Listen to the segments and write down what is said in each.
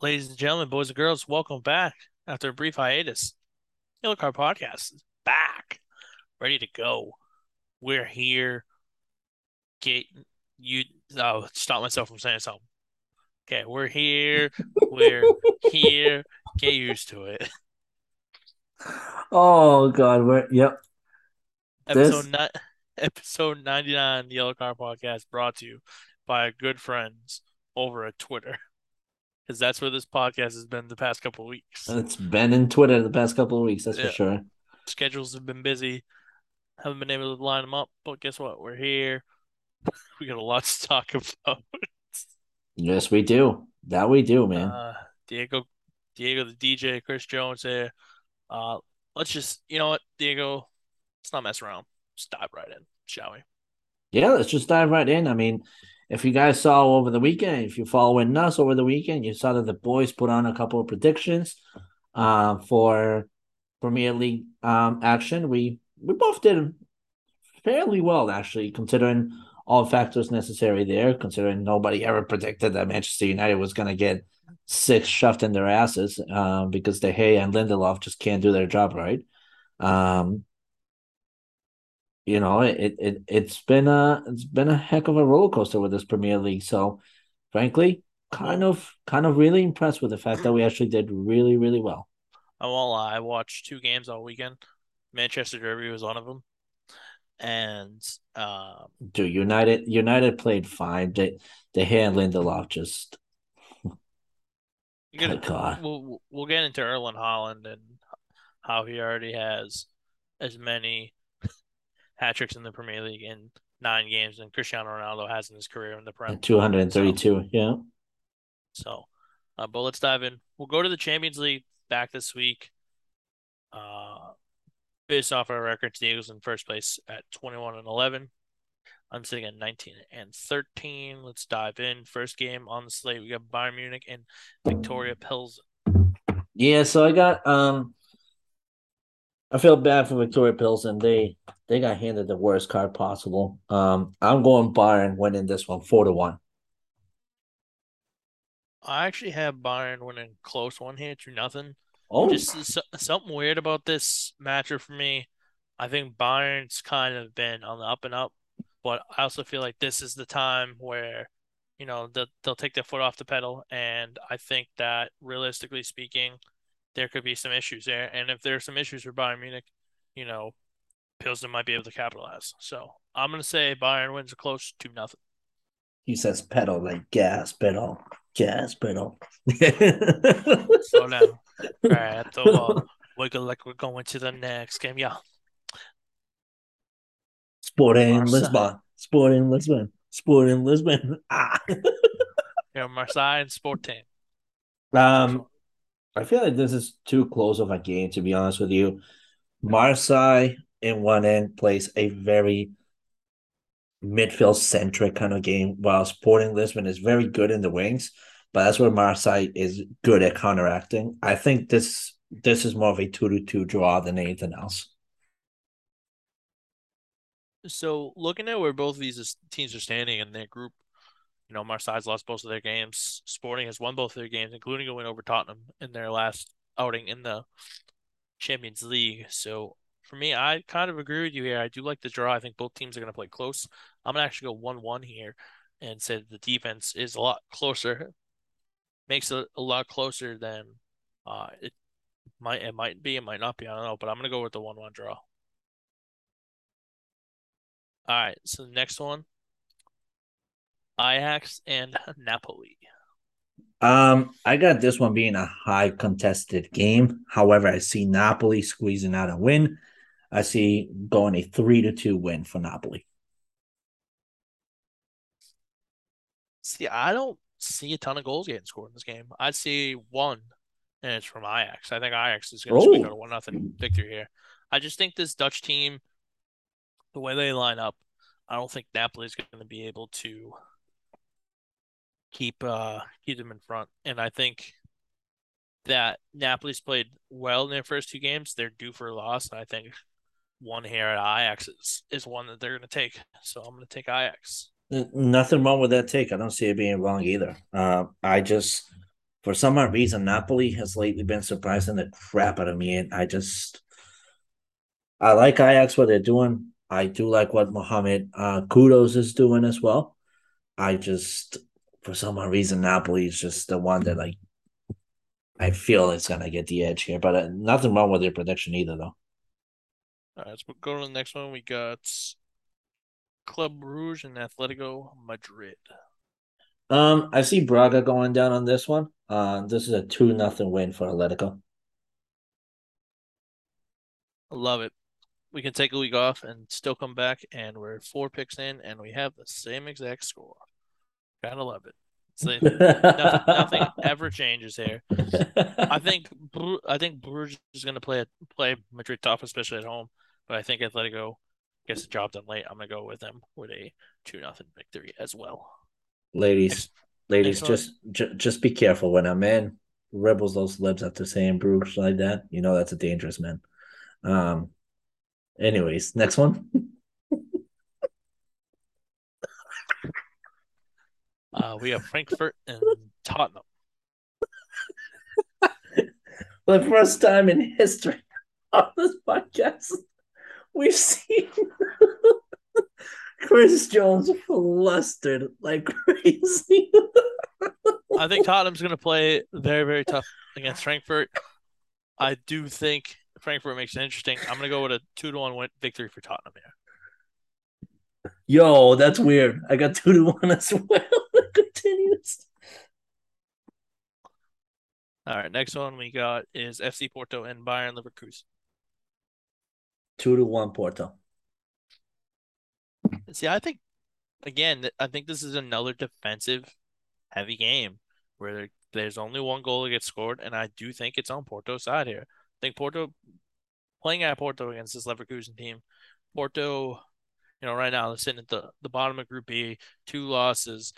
Ladies and gentlemen, boys and girls, welcome back after a brief hiatus. Yellow Card Podcast is back, ready to go. We're here. Get you. Oh, stop myself from saying something. Okay, we're here. We're here. Get used to it. Oh God, we're yep. Episode This ni- episode ninety nine, the Yellow Card Podcast, brought to you by good friends over at Twitter, because that's where this podcast has been the past couple of weeks. it's been in Twitter the past couple of weeks, that's Yeah. for sure. Schedules have been busy. Haven't been able to line them up, but guess what? We're here. We got a lot to talk about. Yes, we do. That we do, man. Uh, Diego, Diego, the DJ, Chris Jones here. Uh, let's just, you know what, Diego, let's not mess around. Just dive right in, shall we? yeah, let's just dive right in. I mean, if you guys saw over the weekend, if you're following us over the weekend, you saw that the boys put on a couple of predictions uh, for Premier League um, action. We we both did fairly well, actually, considering all factors necessary there, considering nobody ever predicted that Manchester United was going to get six shoved in their asses uh, because De Gea and Lindelof just can't do their job right. Um, you know, it, it it's been a it's been a heck of a roller coaster with this Premier League. So, frankly, kind of kind of really impressed with the fact that we actually did really really well. I won't lie. I watched two games all weekend. Manchester Derby was one of them, and um, Dude, United United played fine. De Gea and Lindelof just oh God. we'll we'll get into Erling Haaland and how he already has as many hat tricks in the Premier League in nine games than Cristiano Ronaldo has in his career in the Prem. Two hundred and thirty-two. Yeah. So, uh, but let's dive in. We'll go to the Champions League back this week. Uh, based off our records, Diego's in first place at 21 and 11. I'm sitting at 19 and 13. Let's dive in. First game on the slate, we got Bayern Munich and Viktoria Pilsen. Yeah, so I got um I feel bad for Viktoria Pilsen. They they got handed the worst card possible. Um I'm going Bayern winning this one four to one. I actually have Bayern winning close one here, two nothing. Oh Just something weird about this matchup for me. I think Bayern's kind of been on the up and up, but I also feel like this is the time where, you know, they'll, they'll take their foot off the pedal. And I think that realistically speaking, there could be some issues there. And if there's some issues for Bayern Munich, you know, Pilsen might be able to capitalize. So I'm going to say Bayern wins close to nothing. he says pedal like gas pedal. Gas pedal. Slow down. All right, so uh, go like we're going to the next game. Yeah. Sporting Marseille. Lisbon. Sporting Lisbon. Sporting Lisbon. Ah. Yeah, Marseille and Sporting. Um I feel like this is too close of a game to be honest with you. Marseille in one end plays a very midfield centric kind of game, while Sporting Lisbon is very good in the wings, but that's where Marseille is good at counteracting. I think this this is more of a two to two draw than anything else. So looking at where both of these teams are standing in their group, you know, Marseille's lost both of their games. Sporting has won both of their games, including a win over Tottenham in their last outing in the Champions League. So for me, I kind of agree with you here. I do like the draw. I think both teams are going to play close. I'm going to actually go 1-1 here and say the defense is a lot closer. Makes it a lot closer than uh it might it might be, it might not be, I don't know, but I'm going to go with the 1-1 draw. All right, so the next one, Ajax and Napoli. Um, I got this one being a high contested game. However, I see Napoli squeezing out a win. I see going a three to two win for Napoli. See, I don't see a ton of goals getting scored in this game. I see one, and it's from Ajax. I think Ajax is going to squeak Oh. out a one nothing victory here. I just think this Dutch team, the way they line up, I don't think Napoli is going to be able to keep uh keep them in front. And I think that Napoli's played well in their first two games. They're due for a loss, and I think one here at Ajax is, is one that they're going to take. So I'm going to take Ajax. Nothing wrong with that take. I don't see it being wrong either. Uh, I just for some odd reason, Napoli has lately been surprising the crap out of me, and I just I like Ajax what they're doing. I do like what Mohamed uh, Kudus is doing as well. I just for some reason Napoli is just the one that like I feel is gonna get the edge here, but uh, nothing wrong with their prediction either, though. All right, let's go to the next one. We got Club Brugge and Atletico Madrid. Um, I see Braga going down on this one. Uh, this is a two nothing win for Atletico. I love it. We can take a week off and still come back, and we're four picks in, and we have the same exact score. Gotta love it. So nothing, nothing, ever changes here. I think I think Bruges is going to play play Madrid tough, especially at home. But I think Atletico gets the job done late. I'm going to go with them with a two nothing victory as well. Ladies, next, ladies, next just j- just be careful when a man rebels those lips after saying Bruges like that. You know that's a dangerous man. Um. Anyways, next one. Uh, we have Frankfurt and Tottenham. For the first time in history on this podcast, we've seen Chris Jones flustered like crazy. I think Tottenham's going to play very, very tough against Frankfurt. I do think Frankfurt makes it interesting. I'm going to go with a two to one victory for Tottenham here. Yo, that's weird. I got two to one as well. Continues. All right, next one we got is FC Porto and Bayer Leverkusen. Two to one Porto. See, I think again, I think this is another defensive heavy game where there's only one goal that gets scored, and I do think it's on Porto's side here. I think Porto playing at Porto against this Leverkusen team, Porto you know, right now they're sitting at the, the bottom of Group B, two losses,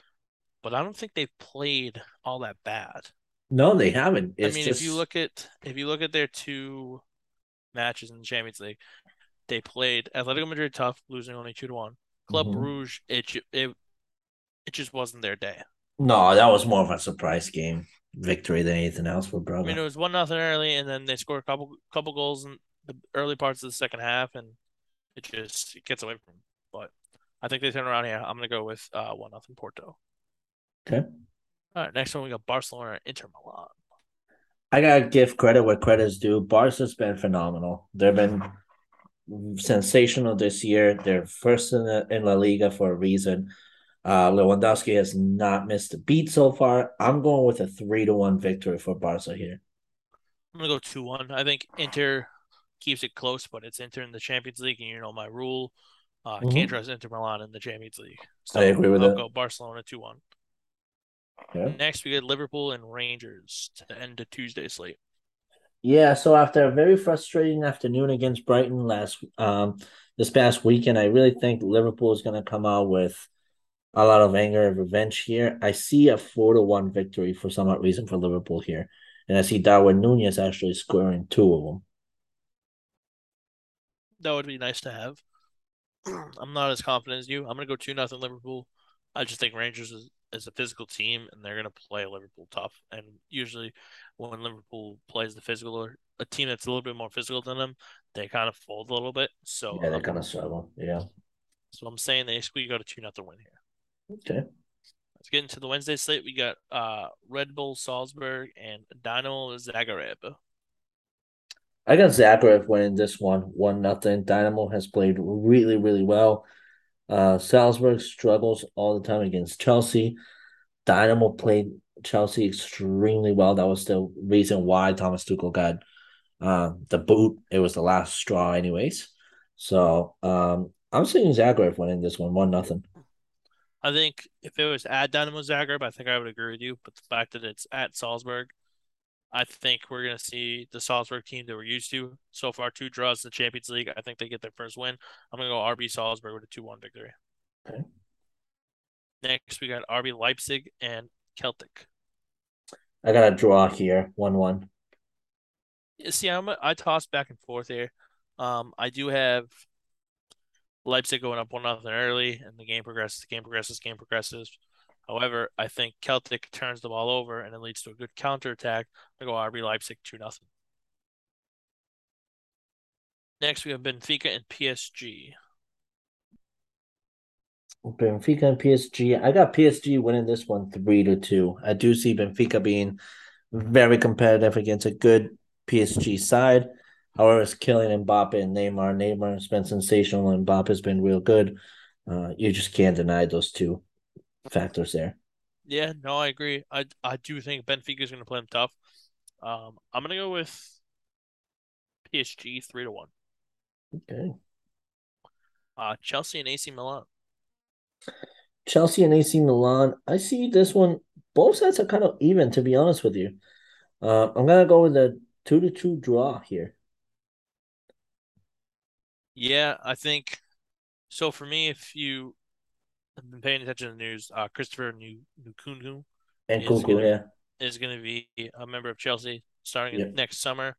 but I don't think they've played all that bad. No, they haven't. It's I mean, just... if you look at if you look at their two matches in the Champions League, they played Atletico Madrid tough, losing only two to one. Club mm-hmm. Brugge, it it it just wasn't their day. No, that was more of a surprise game victory than anything else for Braga. I mean, it was one nothing early, and then they scored a couple couple goals in the early parts of the second half, and it just it gets away from them. But I think they turn around here. I'm gonna go with uh, one nothing Porto. Okay. All right. Next one we got Barcelona Inter Milan. I gotta give credit where credit's due. Barca's been phenomenal. They've been sensational this year. They're first in the, in La Liga for a reason. Uh, Lewandowski has not missed a beat so far. I'm going with a three to one victory for Barca here. I'm gonna go two one. I think Inter keeps it close, but it's Inter in the Champions League, and you know my rule. Uh, mm-hmm. Can't trust Inter Milan in the Champions League. So I agree with I'll that. Go Barcelona two one. Okay. Next, we get Liverpool and Rangers to end the Tuesday slate. Yeah, so after a very frustrating afternoon against Brighton last um this past weekend, I really think Liverpool is going to come out with a lot of anger and revenge here. I see a four to one victory for some odd reason for Liverpool here, and I see Darwin Nunez actually scoring two of them. That would be nice to have. I'm not as confident as you. I'm going to go two nothing Liverpool. I just think Rangers is, is a physical team and they're going to play Liverpool tough. And usually, when Liverpool plays the physical or a team that's a little bit more physical than them, they kind of fold a little bit. So yeah, they kind of struggle. Yeah. So I'm saying they squeak out a two nothing win here. Okay. Let's get into the Wednesday slate. We got uh, Red Bull Salzburg and Dynamo Zagreb. I got Zagreb winning this one, one nothing. Dynamo has played really, really well. Uh, Salzburg struggles all the time against Chelsea. Dynamo played Chelsea extremely well. That was the reason why Thomas Tuchel got uh, the boot. It was the last straw, anyways. So um, I'm seeing Zagreb winning this one, one nothing. I think if it was at Dynamo Zagreb, I think I would agree with you. But the fact that it's at Salzburg, I think we're going to see the Salzburg team that we're used to so far. Two draws in the Champions League. I think they get their first win. I'm going to go RB Salzburg with a 2 1 victory. Okay. Next, we got RB Leipzig and Celtic. I got a draw here 1 1. See, I'm, I toss back and forth here. Um, I do have Leipzig going up 1 nothing early, and the game progresses, the game progresses, game progresses. However, I think Celtic turns the ball over and it leads to a good counterattack. I go RB Leipzig 2 0. Next, we have Benfica and PSG. Benfica and PSG. I got PSG winning this one three to two. I do see Benfica being very competitive against a good PSG side. However, it's killing Mbappe and Neymar. Neymar has been sensational, and Mbappe has been real good. Uh, you just can't deny those two factors there. Yeah, no, I agree. I I do think Benfica is going to play them tough. Um, I'm going to go with PSG three to one. Okay. Uh, Chelsea and AC Milan. Chelsea and AC Milan. I see this one. Both sides are kind of even, to be honest with you. Uh, I'm gonna go with a two to two draw here. Yeah, I think so. For me, if you have been paying attention to the news, uh, Christopher Nkunku and Kuku, yeah, is going to be a member of Chelsea starting yep. next summer.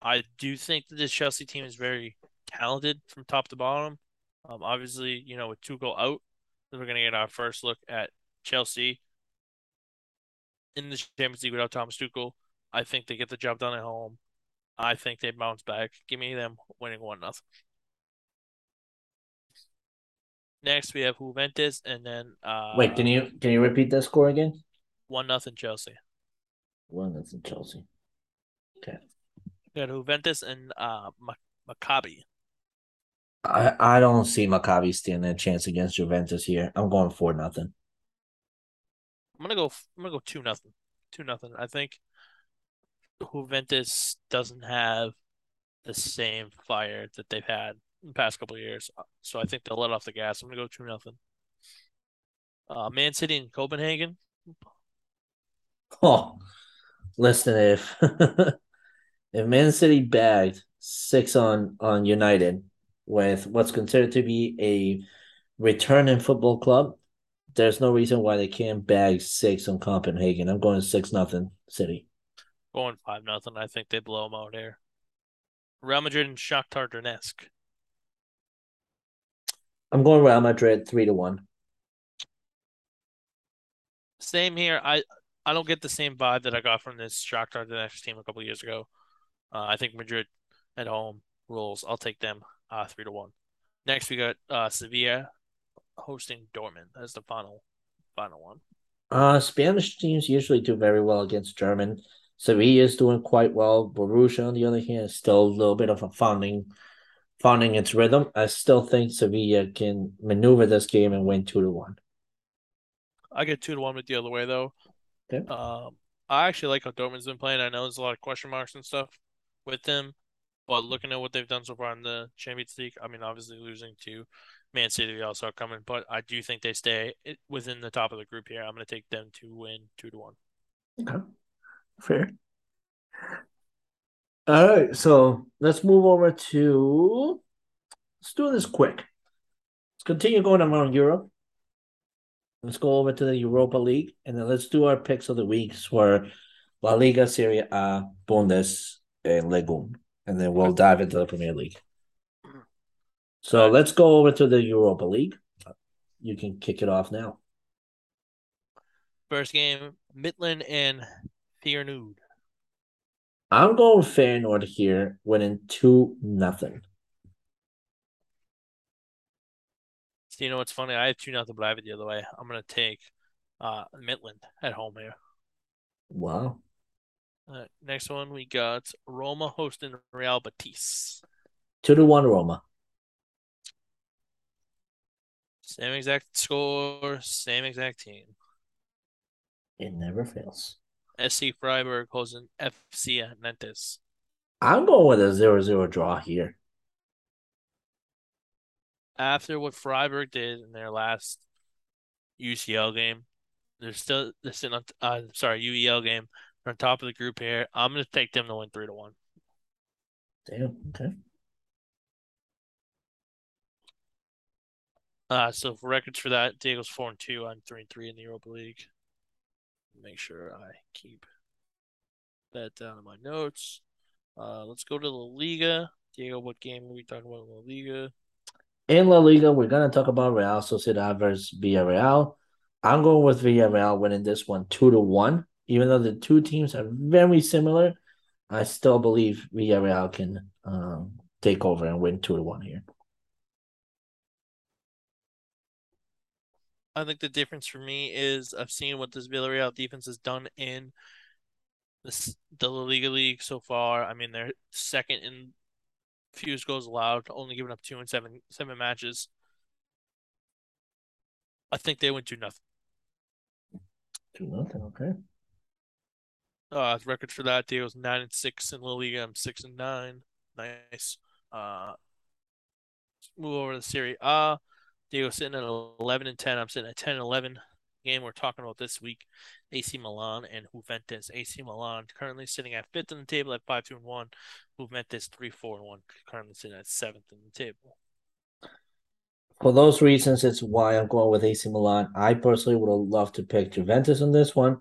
I do think that this Chelsea team is very talented from top to bottom. Um, obviously, you know, with Tuchel out, we're going to get our first look at Chelsea in the Champions League without Thomas Tuchel. I think they get the job done at home. I think they bounce back. Give me them winning one nothing. Next we have Juventus and then uh Wait, can you can you repeat that score again? One nothing Chelsea. One nothing Chelsea. Okay. We got Juventus and uh Maccabi. I, I don't see Maccabi standing a chance against Juventus here. I'm going for nothing. I'm gonna go. I'm gonna go two nothing. Two nothing. I think Juventus doesn't have the same fire that they've had in the past couple years, so I think they'll let off the gas. I'm gonna go two nothing. Uh, Man City and Copenhagen. Oh, listen, if if Man City bagged six on on United with what's considered to be a returning football club, there's no reason why they can't bag six on Copenhagen. I'm going six nothing City. Going five nothing. I think they blow them out here. Real Madrid and Shakhtar Donetsk. I'm going Real Madrid three to one. Same here. I I don't get the same vibe that I got from this Shakhtar Donetsk team a couple years ago. Uh, I think Madrid at home rules. I'll take them uh, three to one. Next, we got uh, Sevilla hosting Dortmund. That's the final final one. Uh, Spanish teams usually do very well against German. Sevilla is doing quite well. Borussia, on the other hand, is still a little bit of a founding, founding its rhythm. I still think Sevilla can maneuver this game and win two to one. I get two to one with the other way though. Okay. Um, I actually like how Dortmund's been playing. I know there's a lot of question marks and stuff with them, but looking at what they've done so far in the Champions League, I mean, obviously losing to Man City also are coming, but I do think they stay within the top of the group here. I'm going to take them to win two to one. Okay, fair. All right, so let's move over to. Let's do this quick. Let's continue going around Europe. Let's go over to the Europa League, and then let's do our picks of the weeks for La Liga, Serie A, Bundes, and Legum and then we'll dive into the Premier League. So let's go over to the Europa League. You can kick it off now. First game, Midtjylland and Feyenoord. I'm going Feyenoord here, winning two nothing. So you know what's funny? I have two nothing, but I have it the other way. I'm gonna take uh Midtjylland at home here. Wow. Uh, next one we got Roma hosting Real Betis. Two to one Roma. Same exact score, same exact team. It never fails. SC Freiburg hosting FC Nantes. I'm going with a 0-0 draw here. After what Freiburg did in their last UCL game, they're still they're sitting on uh, sorry UEL game on top of the group here. I'm going to take them to win three to one. Damn. Okay. Uh, so for records for that, Diego's four and two. I'm three and three in the Europa League. Make sure I keep that down in my notes. Uh, let's go to La Liga. Diego, what game are we talking about in La Liga? In La Liga, we're gonna talk about Real Sociedad versus Villarreal. I'm going with Villarreal winning this one two to one. Even though the two teams are very similar, I still believe Villarreal can um, take over and win two to one here. I think the difference for me is I've seen what this Villarreal defense has done in this the La Liga League so far. I mean, they're second in fewest goals allowed, only giving up two in seven seven matches. I think they went two nothing. Two nothing, okay. Uh, record for that deal was nine and six in La Liga. I'm six and nine. Nice. Uh, move over to the Serie A. Diego sitting at 11 and 10. I'm sitting at 10 and 11. Game we're talking about this week AC Milan and Juventus. AC Milan currently sitting at fifth in the table at 5 2 and 1. Juventus 3 4 and 1, currently sitting at seventh in the table. For those reasons, it's why I'm going with AC Milan. I personally would have loved to pick Juventus on this one,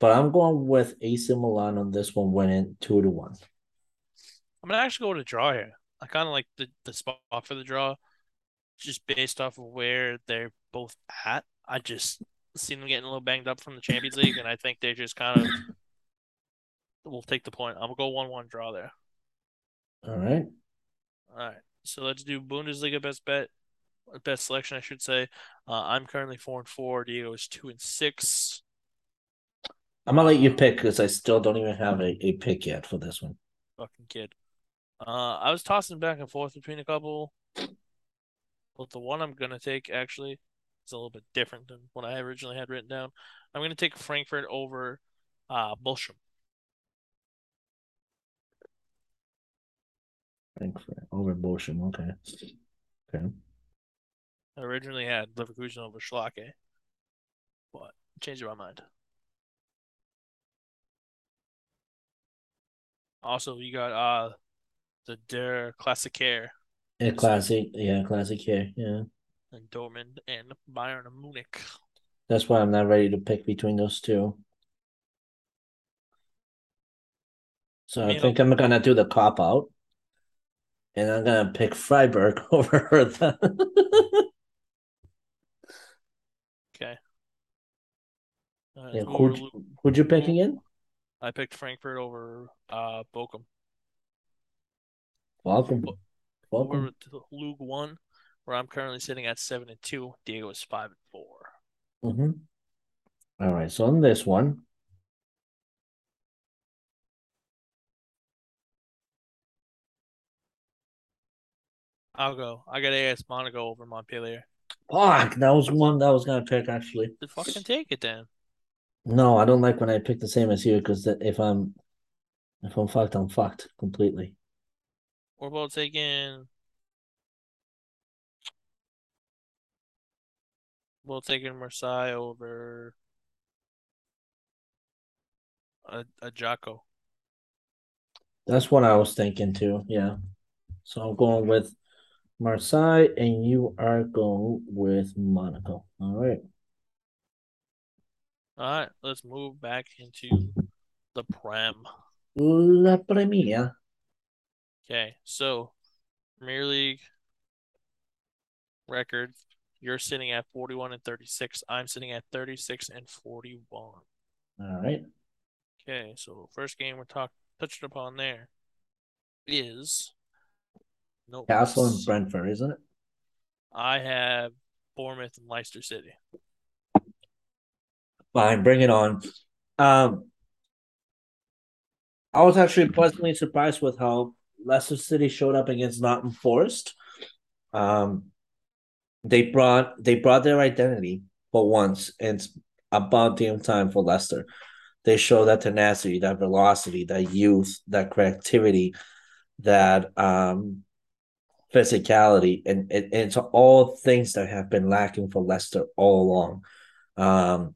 but I'm going with AC Milan on this one, winning 2 to 1. I'm going to actually go with a draw here. I kind of like the, the spot for the draw just based off of where they're both at. I just seen them getting a little banged up from the Champions League, and I think they just kind of will take the point. I'm gonna go one-one draw there. All right. All right. So let's do Bundesliga best bet, best selection, I should say. Uh, I'm currently four and four. Diego is two and six. I'm gonna let you pick because I still don't even have a, a pick yet for this one. Fucking kid. Uh, I was tossing back and forth between a couple. But the one I'm gonna take actually is a little bit different than what I originally had written down. I'm gonna take Frankfurt over uh Bochum. Frankfurt over Bochum. Okay. Okay. I originally had Leverkusen over Schalke, but changed my mind. Also, you got uh the Der Klassiker a classic, yeah, classic here, yeah. And Dortmund and Bayern Munich. That's why I'm not ready to pick between those two. So I, mean, I think I'm gonna do the cop out, and I'm gonna pick Freiburg over Hertha. okay. Uh, yeah, who'd, who'd you pick again? I picked Frankfurt over uh Bochum. Welcome. Welcome. over to League One, where I'm currently sitting at seven and two. Diego is five and 4 Mm-hmm. All right. So on this one, I'll go. I got AS Monaco over Montpellier. Fuck, that was one that I was gonna pick actually. The fucking take it then. No, I don't like when I pick the same as you because if I'm if I'm fucked, I'm fucked completely. We're both taking. We'll taking Marseille over a, Ajaccio. That's what I was thinking too. Yeah. So I'm going with Marseille, and you are going with Monaco. All right. All right. Let's move back into the Prem. La Premia. Okay, so Premier League record, you're sitting at 41 and 36. I'm sitting at 36 and 41. All right. Okay, so first game we're talking touched upon there is Newcastle and Brentford, isn't it? I have Bournemouth and Leicester City. Fine, bring it on. Um, I was actually pleasantly surprised with how Leicester City showed up against Nottingham Forest. Um, they brought they brought their identity for once, and it's about damn time for Leicester. They show that tenacity, that velocity, that youth, that creativity, that um, physicality, and, and, and it's all things that have been lacking for Leicester all along. Um,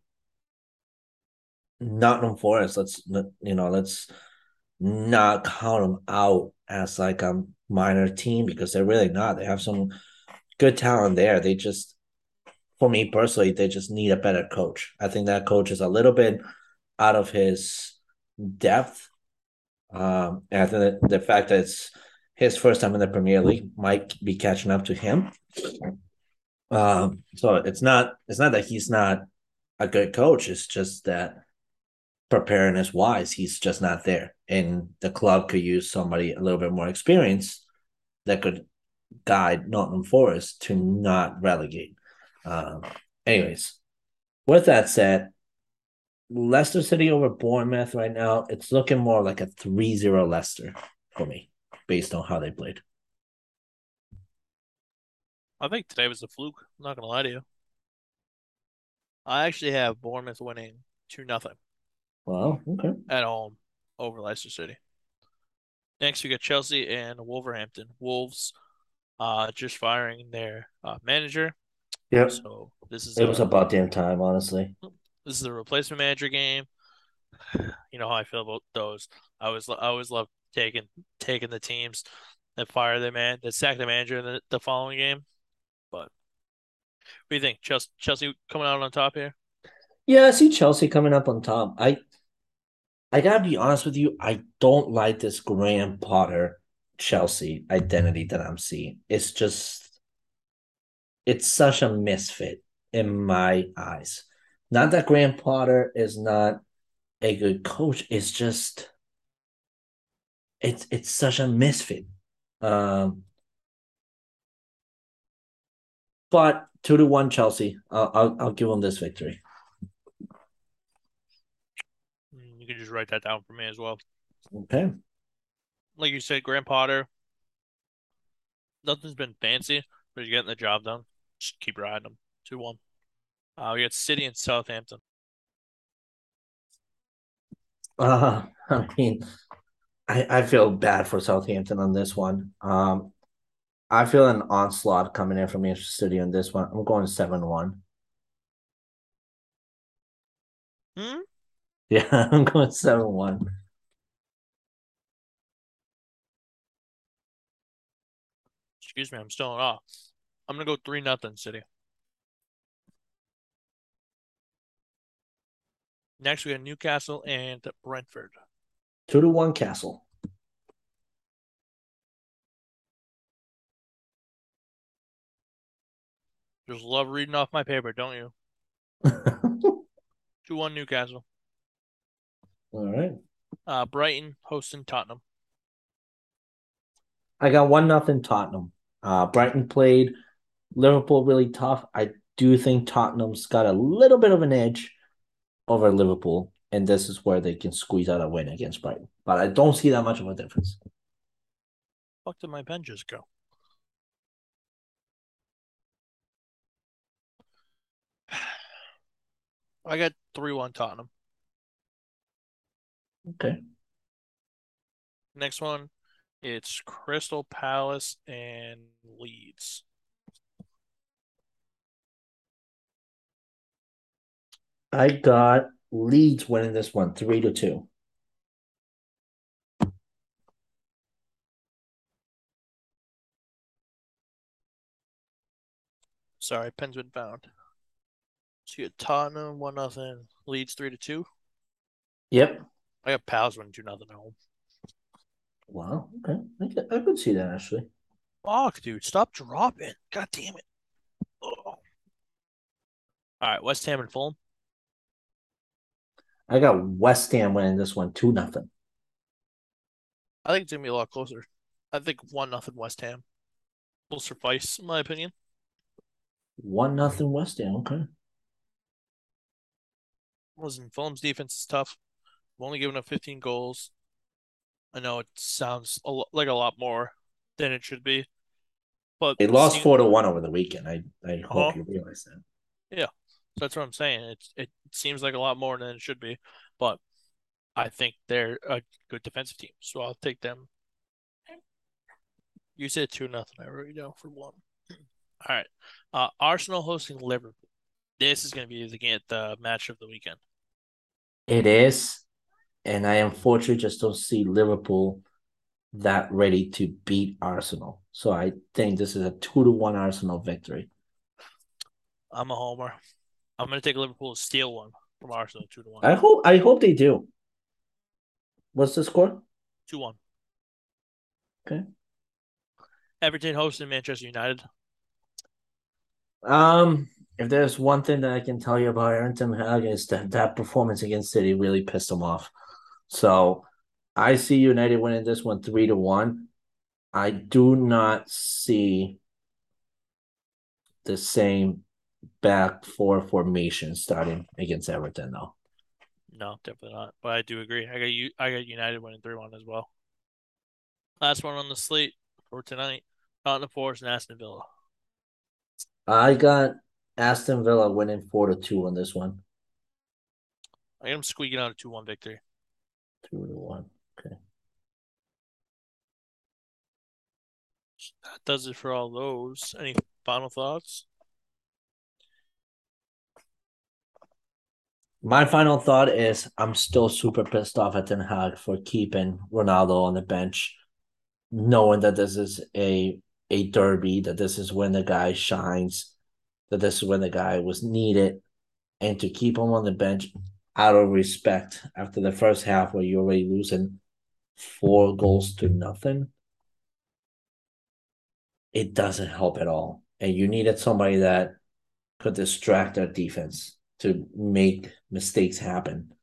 Nottingham Forest, let's you know, let's not count them out as like a minor team because they're really not. They have some good talent there. They just, for me personally, they just need a better coach. I think that coach is a little bit out of his depth. Um, and I think the fact that it's his first time in the Premier League might be catching up to him. Um, so it's not it's not that he's not a good coach. It's just that preparedness wise, he's just not there. And the club could use somebody a little bit more experienced that could guide Nottingham Forest to not relegate. Um, anyways, with that said, Leicester City over Bournemouth right now, it's looking more like a 3 0 Leicester for me, based on how they played. I think today was a fluke. I'm not going to lie to you. I actually have Bournemouth winning 2 nothing. Wow, okay. At home over Leicester City. Next, we got Chelsea and Wolverhampton. Wolves uh, just firing their uh, manager. Yep. So this is it a, was about damn time, honestly. This is a replacement manager game. You know how I feel about those. I always I always love taking taking the teams that fire their man that sack the manager in the, the following game. But what do you think? Chelsea, Chelsea coming out on top here? Yeah, I see Chelsea coming up on top. I I gotta be honest with you, I don't like this Graham Potter Chelsea identity that I'm seeing. It's just it's such a misfit in my eyes. Not that Graham Potter is not a good coach, it's just it's it's such a misfit. Um but two to one Chelsea. I'll I'll, I'll give them this victory. Write that down for me as well. Okay. Like you said, Graham Potter. Nothing's been fancy, but you're getting the job done. Just keep riding them. Two one. Uh, we got City and Southampton. Uh, I mean, I, I feel bad for Southampton on this one. Um, I feel an onslaught coming in from Manchester City on this one. I'm going seven one. Hmm. Yeah, I'm going seven one. Excuse me, I'm still in awe. I'm gonna go three nothing City. Next we have Newcastle and Brentford. Two to one Castle. Just love reading off my paper, don't you? Two one Newcastle. All right. Uh, Brighton hosting Tottenham. I got one nothing Tottenham. Uh, Brighton played Liverpool really tough. I do think Tottenham's got a little bit of an edge over Liverpool, and this is where they can squeeze out a win against Brighton. But I don't see that much of a difference. Fuck did my pen just go? I got three one Tottenham. Okay. Next one, it's Crystal Palace and Leeds. I got Leeds winning this one three to two. Sorry, pen's been found. So you got Tottenham one nothing, Leeds three to two. Yep. I got Pals winning two nothing at home. Wow. Okay. I could, I could see that actually. Fuck, dude. Stop dropping. God damn it. Ugh. All right, West Ham and Fulham. I got West Ham winning this one two nothing. I think it's gonna be a lot closer. I think one nothing West Ham will suffice, in my opinion. One nothing West Ham. Okay. Listen, Fulham's defense is tough. We've only given up 15 goals. I know it sounds a lo- like a lot more than it should be, but They lost seeing- four to one over the weekend. I, I hope Uh-huh. you realize that. Yeah, that's what I'm saying. It's it seems like a lot more than it should be, but I think they're a good defensive team, so I'll take them. You said two nothing. I wrote you down for one. All right, uh, Arsenal hosting Liverpool. This is going to be the game, the match of the weekend. It is. And I unfortunately just don't see Liverpool that ready to beat Arsenal. So I think this is a two to one Arsenal victory. I'm a homer. I'm going to take Liverpool to steal one from Arsenal, two to one. I hope I hope they do. What's the score? Two one. Okay. Everton hosting Manchester United. Um, if there's one thing that I can tell you about Erik ten Hag is that that performance against City really pissed him off. So I see United winning this one three to one. I do not see the same back four formation starting against Everton though. No, definitely not. But I do agree. I got you. I got United winning three one as well. Last one on the slate for tonight: Tottenham Forest and Aston Villa. I got Aston Villa winning four to two on this one. I am squeaking out a two one victory. Two to one. Okay. That does it for all those. Any final thoughts? My final thought is I'm still super pissed off at Ten Hag for keeping Ronaldo on the bench, knowing that this is a a derby, that this is when the guy shines, that this is when the guy was needed, and to keep him on the bench out of respect after the first half where you're already losing four goals to nothing, it doesn't help at all. And you needed somebody that could distract our defense to make mistakes happen.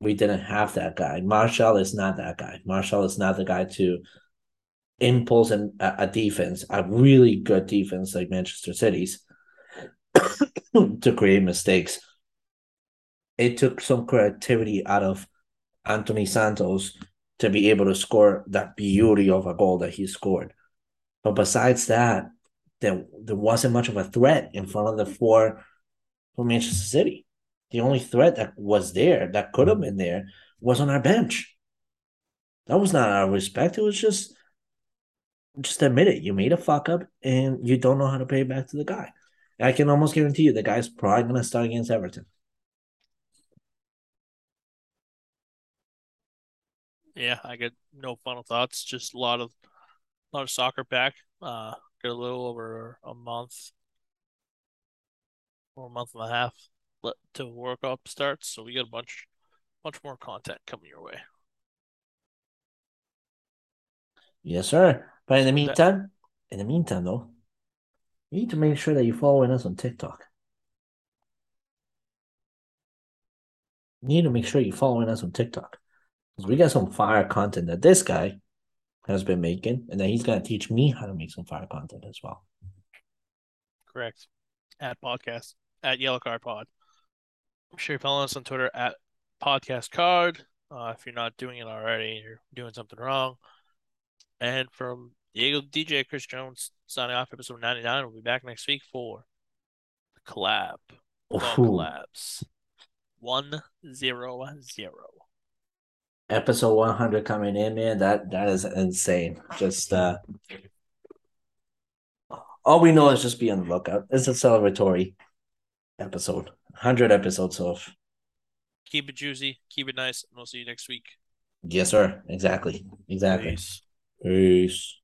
We didn't have that guy. Martial is not that guy. Martial is not the guy to impulse and a, a defense, a really good defense like Manchester City's, to create mistakes. It took some creativity out of Anthony Santos to be able to score that beauty of a goal that he scored. But besides that, there, there wasn't much of a threat in front of the four for Manchester City. The only threat that was there, that could have been there, was on our bench. That was not our respect. It was just just admit it. You made a fuck up and you don't know how to pay back to the guy. I can almost guarantee you the guy's probably gonna start against Everton. Yeah, I get no final thoughts. Just a lot of a lot of soccer back. Uh, got a little over a month or a month and a half to World Cup starts, so we got a bunch, bunch more content coming your way. Yes, sir. But in the meantime, in the meantime, though, you need to make sure that you're following us on TikTok. You need to make sure you're following us on TikTok. We got some fire content that this guy has been making, and then he's going to teach me how to make some fire content as well. Correct. At podcast, at Yellow Card Pod. I'm sure you follow us on Twitter at Podcast Card. Uh, if you're not doing it already, you're doing something wrong. And from Diego DJ Chris Jones signing off episode 99. We'll be back next week for the collab. Collabs. 100. Episode 100 coming in, man. That that is insane. Just uh all we know is just be on the lookout. It's a celebratory episode. 100 episodes of keep it juicy, keep it nice, and we'll see you next week. Yes, sir. Exactly. Exactly. Peace. Peace.